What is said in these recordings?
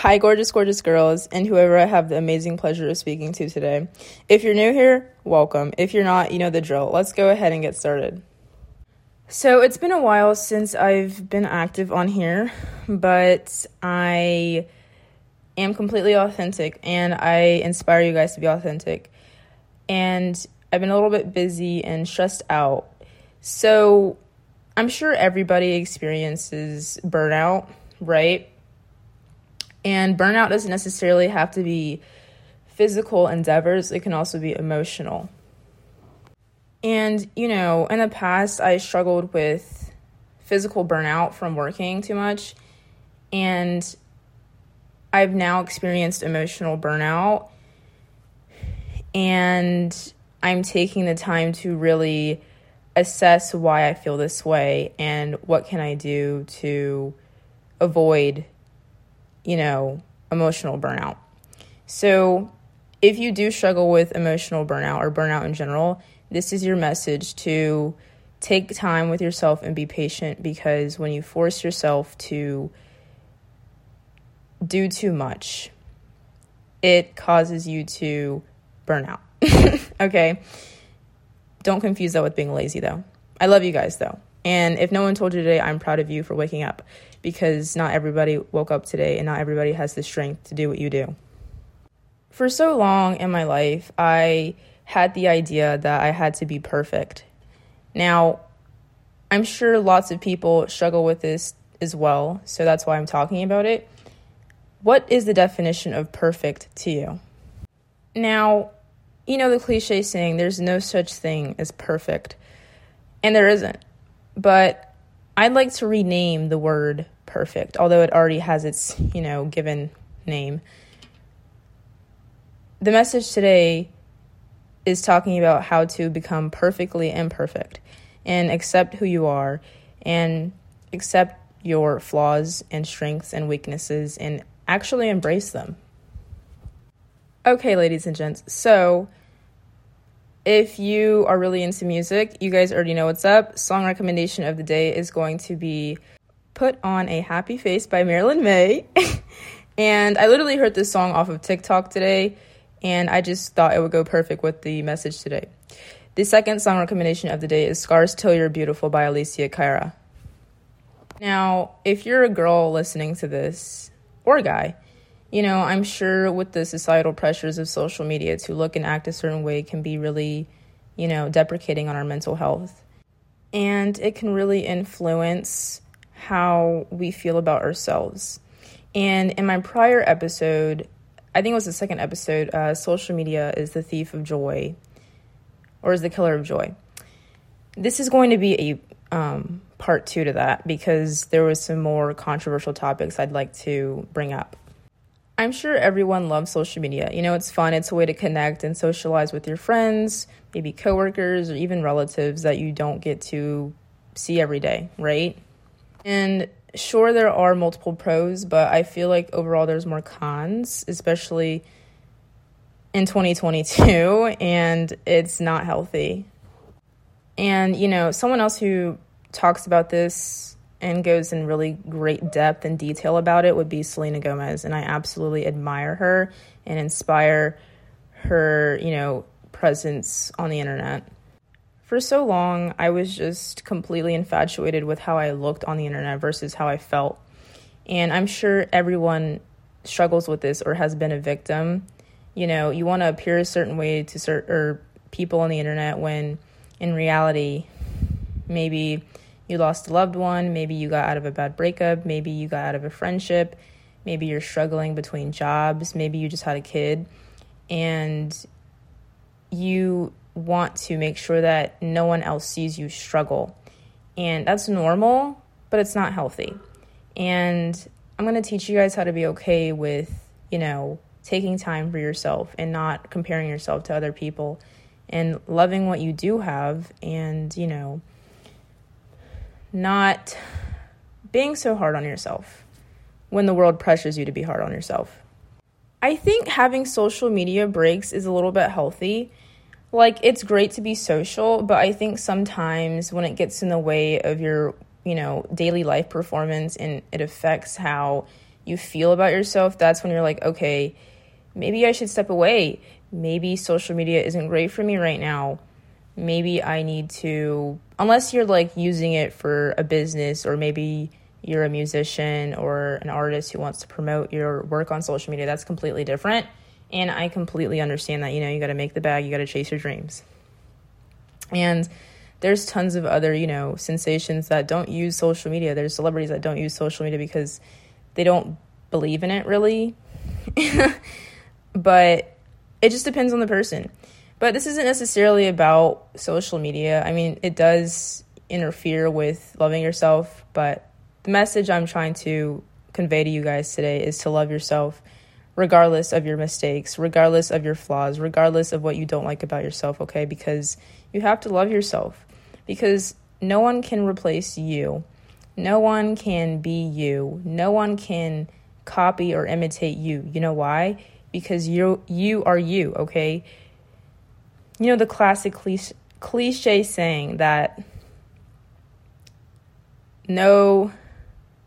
Hi, gorgeous, gorgeous girls, and whoever I have the amazing pleasure of speaking to today. If you're new here, welcome. If you're not, you know the drill. Let's go ahead and get started. So, it's been a while since I've been active on here, but I am completely authentic and I inspire you guys to be authentic. And I've been a little bit busy and stressed out. So, I'm sure everybody experiences burnout, right? And burnout doesn't necessarily have to be physical endeavors, it can also be emotional. And, you know, in the past, I struggled with physical burnout from working too much. And I've now experienced emotional burnout. And I'm taking the time to really assess why I feel this way and what can I do to avoid you know, emotional burnout. So, if you do struggle with emotional burnout or burnout in general, this is your message to take time with yourself and be patient because when you force yourself to do too much, it causes you to burn out. okay? Don't confuse that with being lazy though. I love you guys though. And if no one told you today, I'm proud of you for waking up because not everybody woke up today and not everybody has the strength to do what you do. For so long in my life, I had the idea that I had to be perfect. Now, I'm sure lots of people struggle with this as well, so that's why I'm talking about it. What is the definition of perfect to you? Now, you know the cliche saying, there's no such thing as perfect, and there isn't. But I'd like to rename the word perfect, although it already has its, you know, given name. The message today is talking about how to become perfectly imperfect and accept who you are and accept your flaws and strengths and weaknesses and actually embrace them. Okay, ladies and gents, so if you are really into music, you guys already know what's up. Song recommendation of the day is going to be Put on a Happy Face by Marilyn May. and I literally heard this song off of TikTok today, and I just thought it would go perfect with the message today. The second song recommendation of the day is Scars Till You're Beautiful by Alessia Cara. Now, if you're a girl listening to this, or a guy, you know, I'm sure with the societal pressures of social media to look and act a certain way can be really, you know, deprecating on our mental health. And it can really influence how we feel about ourselves. And in my prior episode, I think it was the second episode, uh, social media is the thief of joy or is the killer of joy. This is going to be a um, part two to that because there was some more controversial topics I'd like to bring up. I'm sure everyone loves social media. You know, it's fun, it's a way to connect and socialize with your friends, maybe coworkers, or even relatives that you don't get to see every day, right? And sure, there are multiple pros, but I feel like overall there's more cons, especially in 2022, and it's not healthy. And, you know, someone else who talks about this and goes in really great depth and detail about it would be Selena Gomez. And I absolutely admire her and inspire her, you know, presence on the internet. For so long, I was just completely infatuated with how I looked on the internet versus how I felt. And I'm sure everyone struggles with this or has been a victim. You know, you want to appear a certain way to certain people on the internet when in reality, maybe you lost a loved one, maybe you got out of a bad breakup, maybe you got out of a friendship, maybe you're struggling between jobs, maybe you just had a kid, and you want to make sure that no one else sees you struggle. And that's normal, but it's not healthy. And I'm going to teach you guys how to be okay with, you know, taking time for yourself and not comparing yourself to other people and loving what you do have and, you know, not being so hard on yourself when the world pressures you to be hard on yourself. I think having social media breaks is a little bit healthy. Like, it's great to be social, but I think sometimes when it gets in the way of your, you know, daily life performance and it affects how you feel about yourself, that's when you're like, okay, maybe I should step away. Maybe social media isn't great for me right now. Maybe I need to, unless you're like using it for a business or maybe you're a musician or an artist who wants to promote your work on social media, that's completely different. And I completely understand that, you know, you got to make the bag, you got to chase your dreams. And there's tons of other, you know, sensations that don't use social media. There's celebrities that don't use social media because they don't believe in it really. but it just depends on the person. But this isn't necessarily about social media. I mean, it does interfere with loving yourself, but the message I'm trying to convey to you guys today is to love yourself regardless of your mistakes, regardless of your flaws, regardless of what you don't like about yourself, okay? Because you have to love yourself because no one can replace you. No one can be you. No one can copy or imitate you. You know why? Because you you are you, okay? You know the classic cliche, cliche saying that no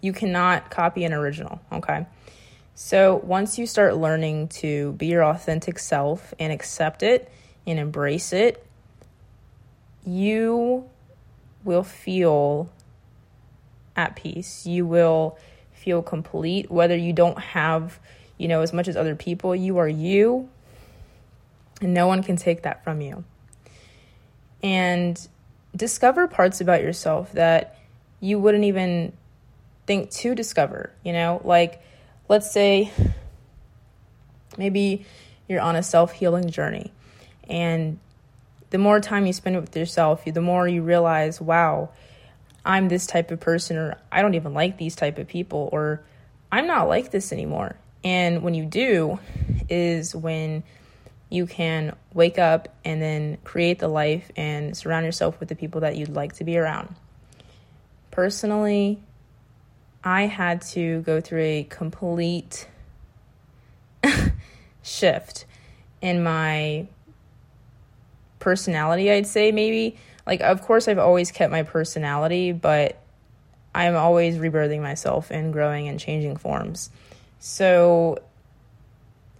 you cannot copy an original, okay? So, once you start learning to be your authentic self and accept it and embrace it, you will feel at peace. You will feel complete whether you don't have, you know, as much as other people. You are you, and no one can take that from you. And discover parts about yourself that you wouldn't even think to discover, you know, like let's say maybe you're on a self healing journey and the more time you spend with yourself, the more you realize, wow, I'm this type of person, or I don't even like these type of people, or I'm not like this anymore. And when you do, is when you can wake up and then create the life and surround yourself with the people that you'd like to be around. Personally, I had to go through a complete shift in my personality, I'd say, maybe. Like, of course, I've always kept my personality, but I'm always rebirthing myself and growing and changing forms. So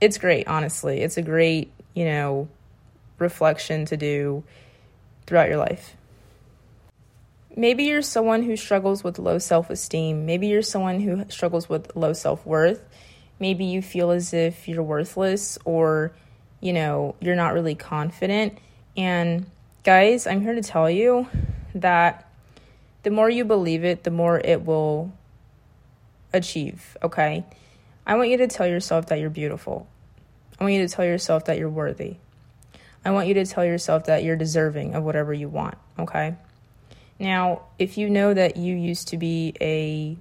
it's great, honestly. It's a great, you know, reflection to do throughout your life. Maybe you're someone who struggles with low self esteem. Maybe you're someone who struggles with low self worth. Maybe you feel as if you're worthless or, you know, you're not really confident. And guys, I'm here to tell you that the more you believe it, the more it will achieve, okay? I want you to tell yourself that you're beautiful. I want you to tell yourself that you're worthy. I want you to tell yourself that you're deserving of whatever you want, okay? Now, if you know that you used to be a,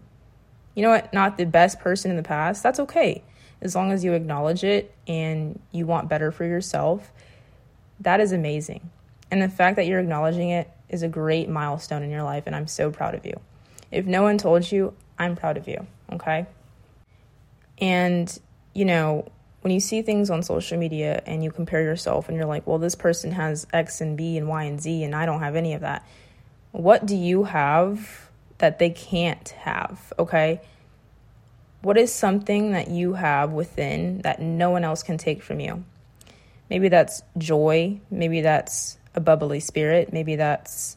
you know what, not the best person in the past, that's okay. As long as you acknowledge it and you want better for yourself, that is amazing. And the fact that you're acknowledging it is a great milestone in your life, and I'm so proud of you. If no one told you, I'm proud of you, okay? And, you know, when you see things on social media and you compare yourself and you're like, well, this person has X and B and Y and Z, and I don't have any of that what do you have that they can't have? Okay. What is something that you have within that no one else can take from you? Maybe that's joy. Maybe that's a bubbly spirit. Maybe that's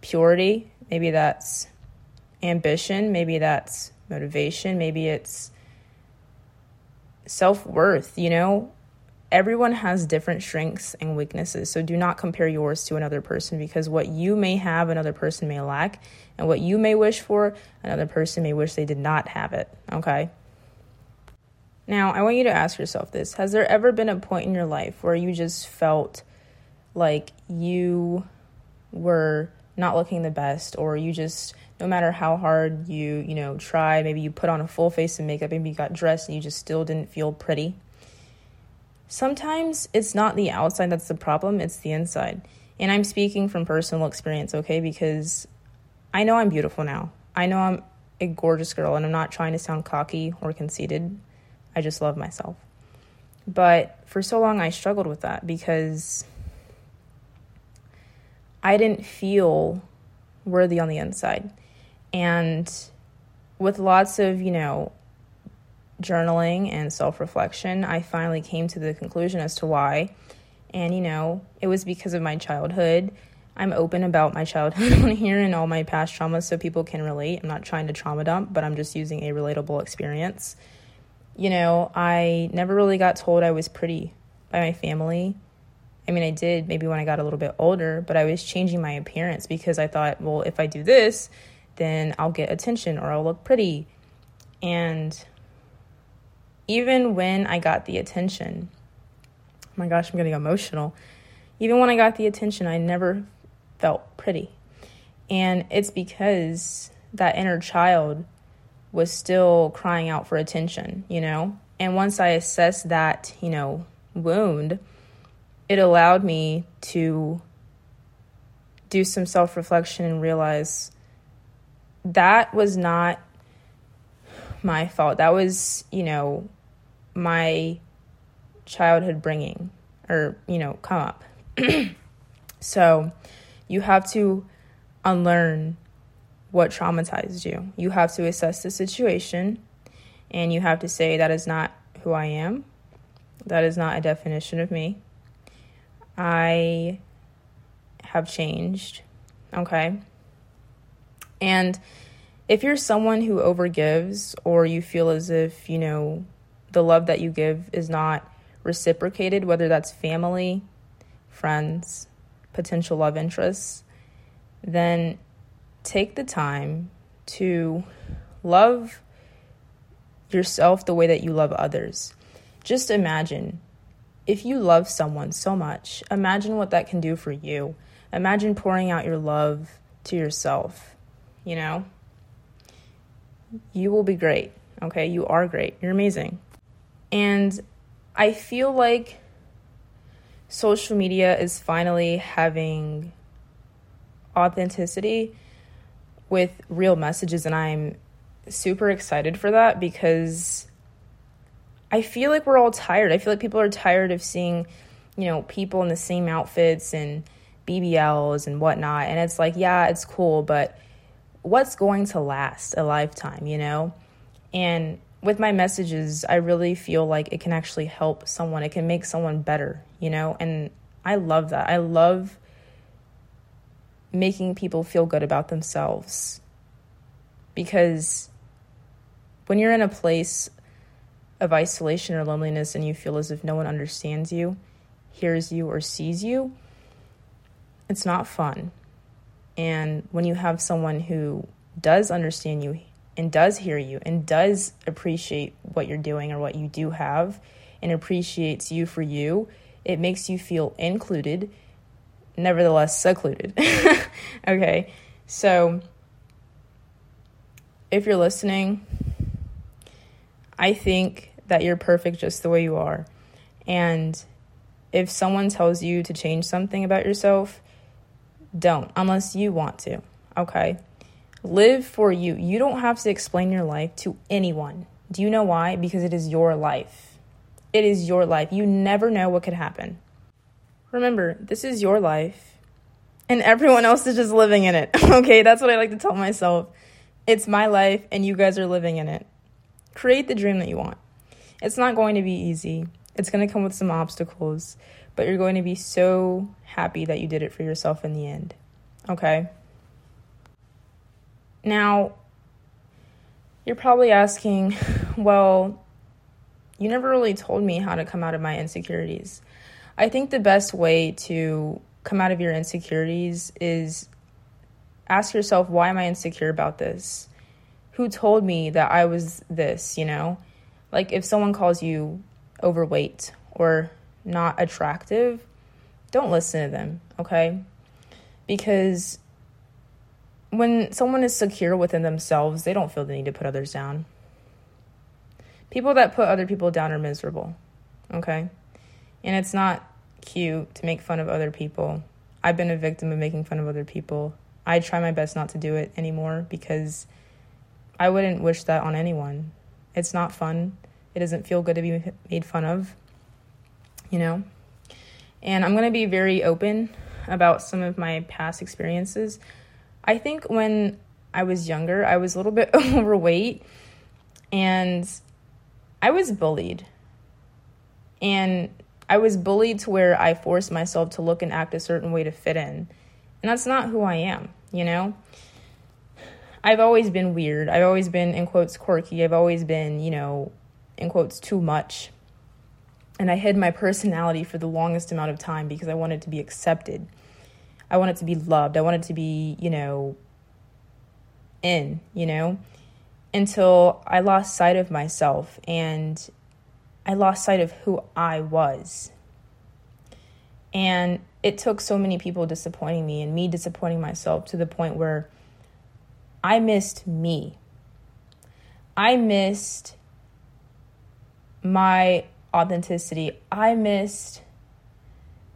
purity. Maybe that's ambition. Maybe that's motivation. Maybe it's self worth, you know? everyone has different strengths and weaknesses. So do not compare yours to another person because what you may have, another person may lack. And what you may wish for, another person may wish they did not have it. Okay? Now, I want you to ask yourself this Has there ever been a point in your life where you just felt like you were not looking the best or you just no matter how hard you you know try maybe you put on a full face of makeup maybe you got dressed and you just still didn't feel pretty sometimes it's not the outside that's the problem, it's the inside. And I'm speaking from personal experience, okay? Because I know I'm beautiful now. I know I'm a gorgeous girl, and I'm not trying to sound cocky or conceited. I just love myself. But for so long, I struggled with that because I didn't feel worthy on the inside. And with lots of, you know, journaling and self reflection, I finally came to the conclusion as to why. And, you know, it was because of my childhood. I'm open about my childhood on here and all my past traumas so people can relate. I'm not trying to trauma dump, but I'm just using a relatable experience. You know, I never really got told I was pretty by my family. I mean, I did maybe when I got a little bit older, but I was changing my appearance because I thought, well, if I do this, then I'll get attention or I'll look pretty. And even when I got the attention, oh my gosh, I'm getting emotional. Even when I got the attention, I never felt pretty. And it's because that inner child was still crying out for attention, you know? And once I assessed that, you know, wound, it allowed me to do some self reflection and realize that was not my fault. That was, you know, my childhood bringing or, you know, come up. so you have to unlearn what traumatized you. You have to assess the situation and you have to say, that is not who I am. That is not a definition of me. I have changed. Okay. And if you're someone who overgives or you feel as if, you know, the love that you give is not reciprocated, whether that's family, friends, potential love interests, then take the time to love yourself the way that you love others. Just imagine if you love someone so much, imagine what that can do for you. Imagine pouring out your love to yourself, you know? You will be great, okay? You are great. You're amazing. And I feel like social media is finally having authenticity with real messages, and I'm super excited for that because I feel like we're all tired. I feel like people are tired of seeing, you know, people in the same outfits and BBLs and whatnot. And it's like, yeah, it's cool, but what's going to last a lifetime, you know? And with my messages, I really feel like it can actually help someone. It can make someone better, you know? And I love that. I love making people feel good about themselves. Because when you're in a place of isolation or loneliness and you feel as if no one understands you, hears you, or sees you, it's not fun. And when you have someone who does understand you and does hear you and does appreciate what you're doing or what you do have and appreciates you for you, it makes you feel included, nevertheless secluded. okay, so if you're listening, I think that you're perfect just the way you are. And if someone tells you to change something about yourself, don't unless you want to. Okay? Live for you. You don't have to explain your life to anyone. Do you know why? Because it is your life. It is your life. You never know what could happen. Remember, this is your life, and everyone else is just living in it. okay? That's what I like to tell myself. It's my life, and you guys are living in it. Create the dream that you want. It's not going to be easy. It's going to come with some obstacles, but you're going to be so happy that you did it for yourself in the end. Okay? Now, you're probably asking, well, you never really told me how to come out of my insecurities. I think the best way to come out of your insecurities is ask yourself, why am I insecure about this? Who told me that I was this, you know? Like if someone calls you overweight or not attractive, don't listen to them, okay? Because when someone is secure within themselves, they don't feel the need to put others down. People that put other people down are miserable, okay? And it's not cute to make fun of other people. I've been a victim of making fun of other people. I try my best not to do it anymore because I wouldn't wish that on anyone. It's not fun. It doesn't feel good to be made fun of, you know? And I'm going to be very open about some of my past experiences. I think when I was younger, I was a little bit overweight and I was bullied. And I was bullied to where I forced myself to look and act a certain way to fit in. And that's not who I am, you know? I've always been weird. I've always been, in quotes, quirky. I've always been, you know, in quotes, too much. And I hid my personality for the longest amount of time because I wanted to be accepted. I wanted to be loved. I wanted to be, you know, in, you know, until I lost sight of myself and I lost sight of who I was. And it took so many people disappointing me and me disappointing myself to the point where I missed me. I missed my authenticity. I missed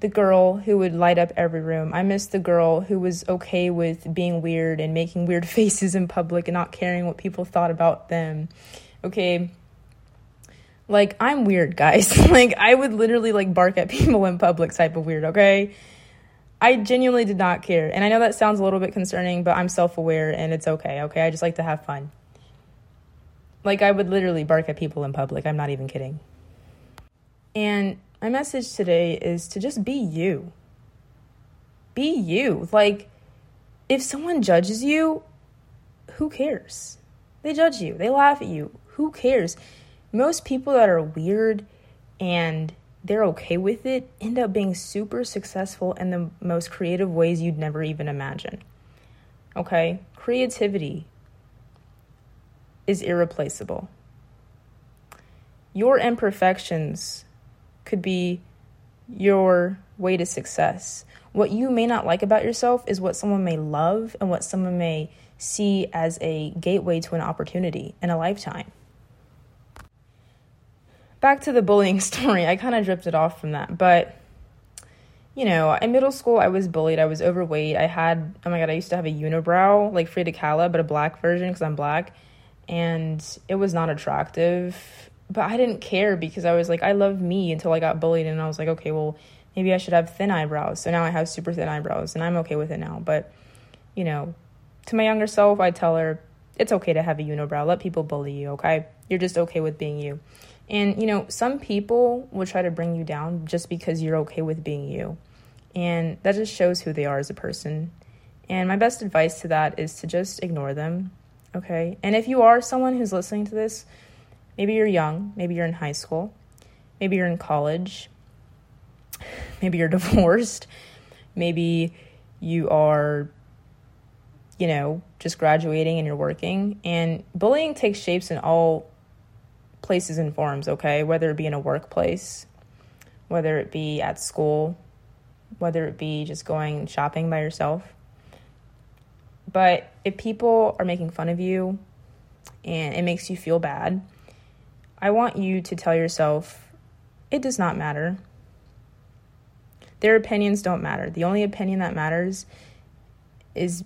the girl who would light up every room. I missed the girl who was okay with being weird and making weird faces in public and not caring what people thought about them. Okay. Like I'm weird, guys. like I would literally like bark at people in public type of weird, okay? I genuinely did not care. And I know that sounds a little bit concerning, but I'm self-aware and it's okay, okay? I just like to have fun. Like I would literally bark at people in public. I'm not even kidding. And my message today is to just be you. Be you. Like, if someone judges you, who cares? They judge you, they laugh at you. Who cares? Most people that are weird and they're okay with it end up being super successful in the most creative ways you'd never even imagine. Okay? Creativity is irreplaceable. Your imperfections could be your way to success. What you may not like about yourself is what someone may love and what someone may see as a gateway to an opportunity in a lifetime. Back to the bullying story, I kind of drifted off from that, but you know, in middle school, I was bullied. I was overweight. I had, oh my God, I used to have a unibrow, like Frida Kahlo, but a black version because I'm black. And it was not attractive but I didn't care because I was like, I love me until I got bullied, and I was like, okay, well, maybe I should have thin eyebrows. So now I have super thin eyebrows, and I'm okay with it now. But, you know, to my younger self, I tell her, it's okay to have a unibrow. Let people bully you, okay? You're just okay with being you. And, you know, some people will try to bring you down just because you're okay with being you. And that just shows who they are as a person. And my best advice to that is to just ignore them, okay? And if you are someone who's listening to this, Maybe you're young, maybe you're in high school, maybe you're in college, maybe you're divorced, maybe you are, you know, just graduating and you're working. And bullying takes shapes in all places and forms, okay? Whether it be in a workplace, whether it be at school, whether it be just going shopping by yourself. But if people are making fun of you and it makes you feel bad, I want you to tell yourself it does not matter. Their opinions don't matter. The only opinion that matters is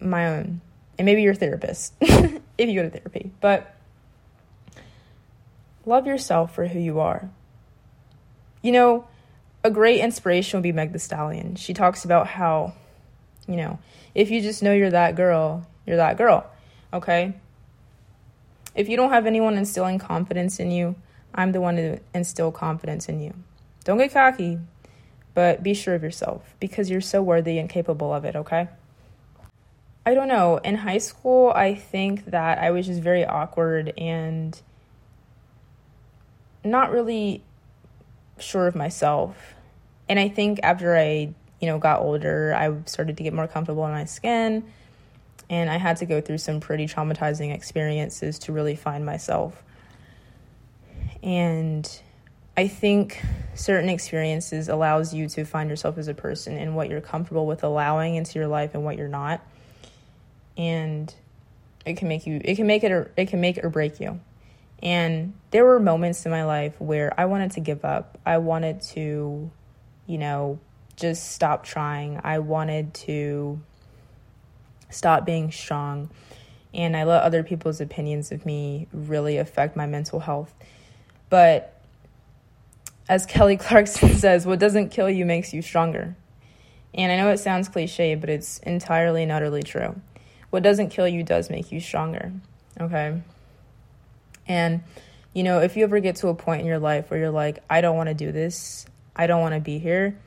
my own. And maybe your therapist if you go to therapy. But love yourself for who you are. You know, a great inspiration would be Meg the Stallion. She talks about how, you know, if you just know you're that girl, you're that girl. Okay? If you don't have anyone instilling confidence in you, I'm the one to instill confidence in you. Don't get cocky, but be sure of yourself because you're so worthy and capable of it, okay? I don't know. In high school, I think that I was just very awkward and not really sure of myself. And I think after I, you know, got older, I started to get more comfortable in my skin and I had to go through some pretty traumatizing experiences to really find myself. And I think certain experiences allows you to find yourself as a person and what you're comfortable with allowing into your life and what you're not. And it can make you it can make it or it can make or break you. And there were moments in my life where I wanted to give up. I wanted to, you know, just stop trying. I wanted to stop being strong. And I let other people's opinions of me really affect my mental health. But as Kelly Clarkson says, what doesn't kill you makes you stronger. And I know it sounds cliche, but it's entirely and utterly true. What doesn't kill you does make you stronger. Okay? And, You know, if you ever get to a point in your life where you're like, I don't want to do this, I don't want to be here,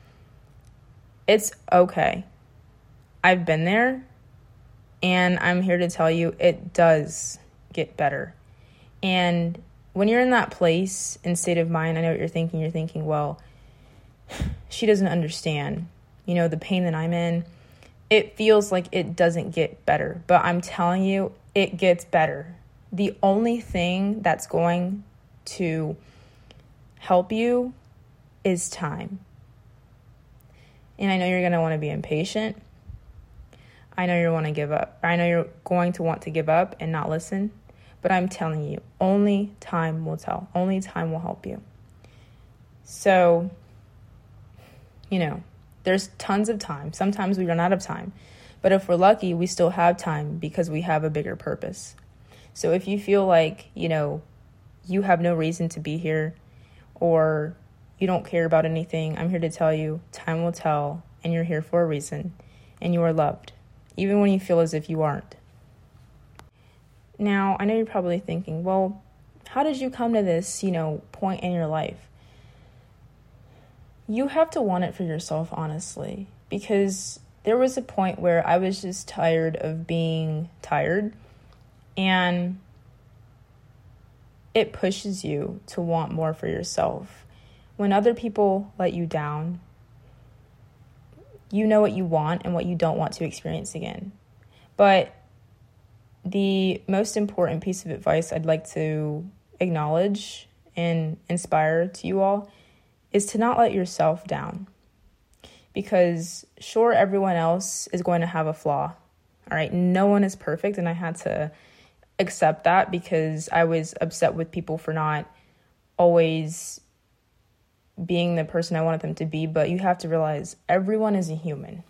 it's okay. I've been there, and I'm here to tell you it does get better. And when you're in that place and state of mind, I know what you're thinking. You're thinking, well, she doesn't understand, you know, the pain that I'm in. It feels like it doesn't get better, but I'm telling you, it gets better. The only thing that's going to help you is time. And I know you're going to want to be impatient. I know you want to give up. I know you're going to want to give up and not listen. But I'm telling you, only time will tell. Only time will help you. So, you know, there's tons of time. Sometimes we run out of time. But if we're lucky, we still have time because we have a bigger purpose. So if you feel like, you know, you have no reason to be here or you don't care about anything, I'm here to tell you time will tell and you're here for a reason and you are loved, even when you feel as if you aren't. Now, I know you're probably thinking, well, how did you come to this, you know, point in your life? You have to want it for yourself, honestly, because there was a point where I was just tired of being tired, and it pushes you to want more for yourself. When other people let you down, you know what you want and what you don't want to experience again. But the most important piece of advice I'd like to acknowledge and inspire to you all is to not let yourself down. Because sure, everyone else is going to have a flaw. All right, no one is perfect, and I had to accept that because I was upset with people for not always being the person I wanted them to be. But you have to realize everyone is a human,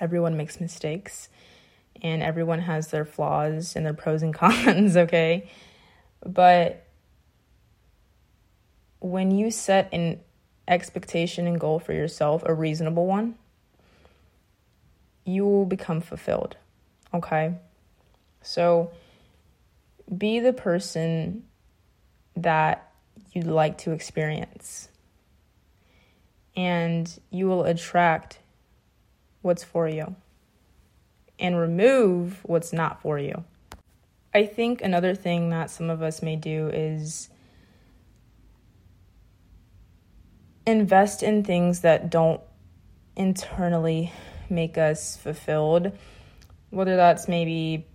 everyone makes mistakes and everyone has their flaws and their pros and cons, okay? But when you set an expectation and goal for yourself, a reasonable one, you will become fulfilled, okay? So be the person that you'd like to experience. And you will attract what's for you and remove what's not for you. I think another thing that some of us may do is invest in things that don't internally make us fulfilled, whether that's maybe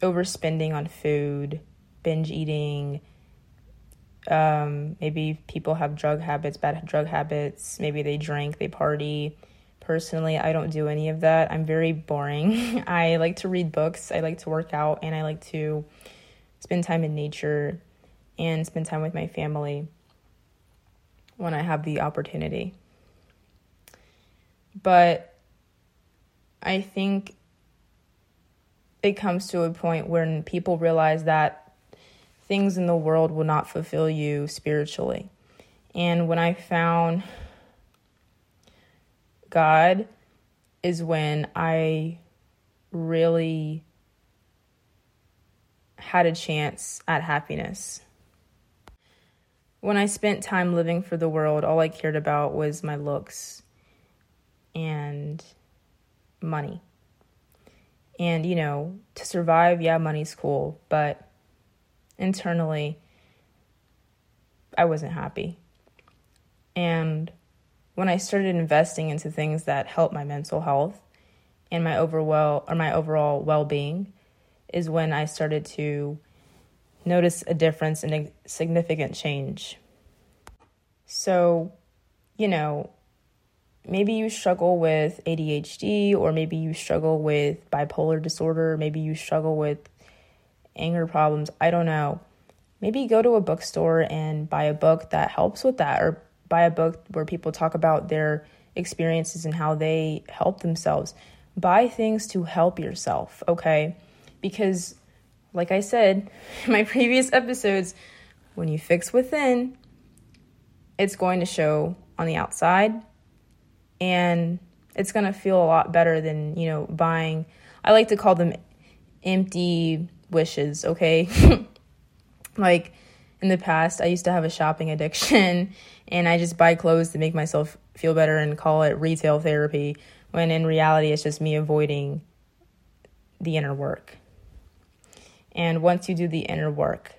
overspending on food, binge eating. Um, maybe people have drug habits, bad drug habits. Maybe they drink, they party Personally, I don't do any of that. I'm very boring. I like to read books, I like to work out, and I like to spend time in nature and spend time with my family when I have the opportunity. But I think it comes to a point when people realize that things in the world will not fulfill you spiritually. And when I found God is when I really had a chance at happiness. When I spent time living for the world, all I cared about was my looks and money. And, you know, to survive, yeah, money's cool, but internally, I wasn't happy. And when I started investing into things that help my mental health and my overall or my overall well-being is when I started to notice a difference and a significant change. So, you know, maybe you struggle with ADHD or maybe you struggle with bipolar disorder, maybe you struggle with anger problems, I don't know. Maybe go to a bookstore and buy a book that helps with that or buy a book where people talk about their experiences and how they help themselves. Buy things to help yourself, okay? Because, like I said in my previous episodes, when you fix within, it's going to show on the outside and it's going to feel a lot better than, you know, buying. I like to call them empty wishes, okay? like, in the past, I used to have a shopping addiction and I just buy clothes to make myself feel better and call it retail therapy, when in reality, it's just me avoiding the inner work. And once you do the inner work,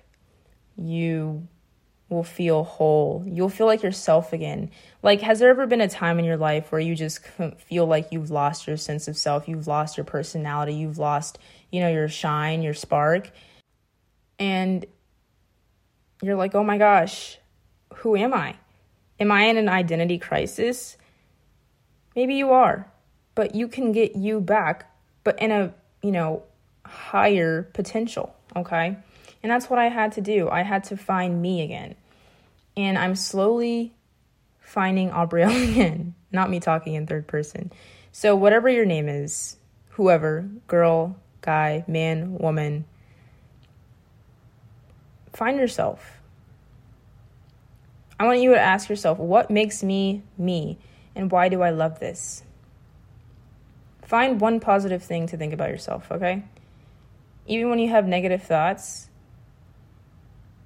you will feel whole. You'll feel like yourself again. Like, has there ever been a time in your life where you just feel like you've lost your sense of self? You've lost your personality. You've lost, you know, your shine, your spark. And you're like, oh my gosh, who am I? Am I in an identity crisis? Maybe you are, but you can get you back, but in a, you know, higher potential, okay? And that's what I had to do. I had to find me again. And I'm slowly finding Aubrielle again, not me talking in third person. So, whatever your name is, whoever, girl, guy, man, woman, find yourself. I want you to ask yourself what makes me me and why do I love this? Find one positive thing to think about yourself, okay? Even when you have negative thoughts,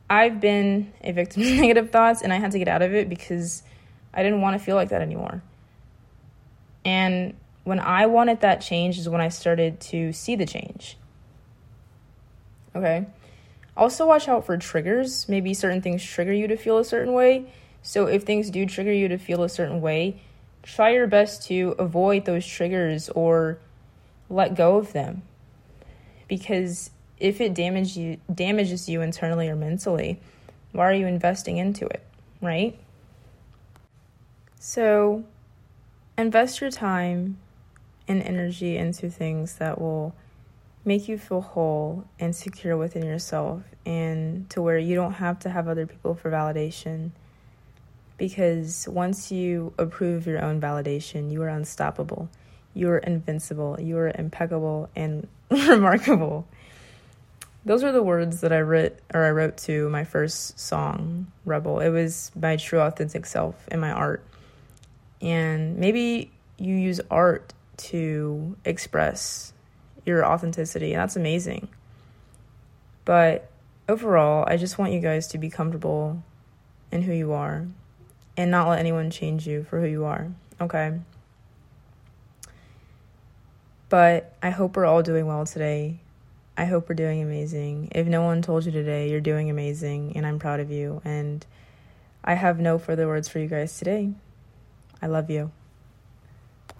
I've been a victim of negative thoughts and I had to get out of it because I didn't want to feel like that anymore. And when I wanted that change is when I started to see the change. Okay? Also, watch out for triggers. Maybe certain things trigger you to feel a certain way. So, if things do trigger you to feel a certain way, try your best to avoid those triggers or let go of them. Because if it damage you, damages you internally or mentally, why are you investing into it, right? So, invest your time and energy into things that will make you feel whole and secure within yourself and to where you don't have to have other people for validation. Because once you approve your own validation you are unstoppable. You are invincible. You are impeccable and remarkable. Those are the words that i wrote or i wrote to my first song rebel. It was my true authentic self in my art. And maybe you use art to express your authenticity, and that's amazing. But overall, I just want you guys to be comfortable in who you are and not let anyone change you for who you are, okay? But I hope we're all doing well today. I hope we're doing amazing. If no one told you today, you're doing amazing, and I'm proud of you. And I have no further words for you guys today. I love you.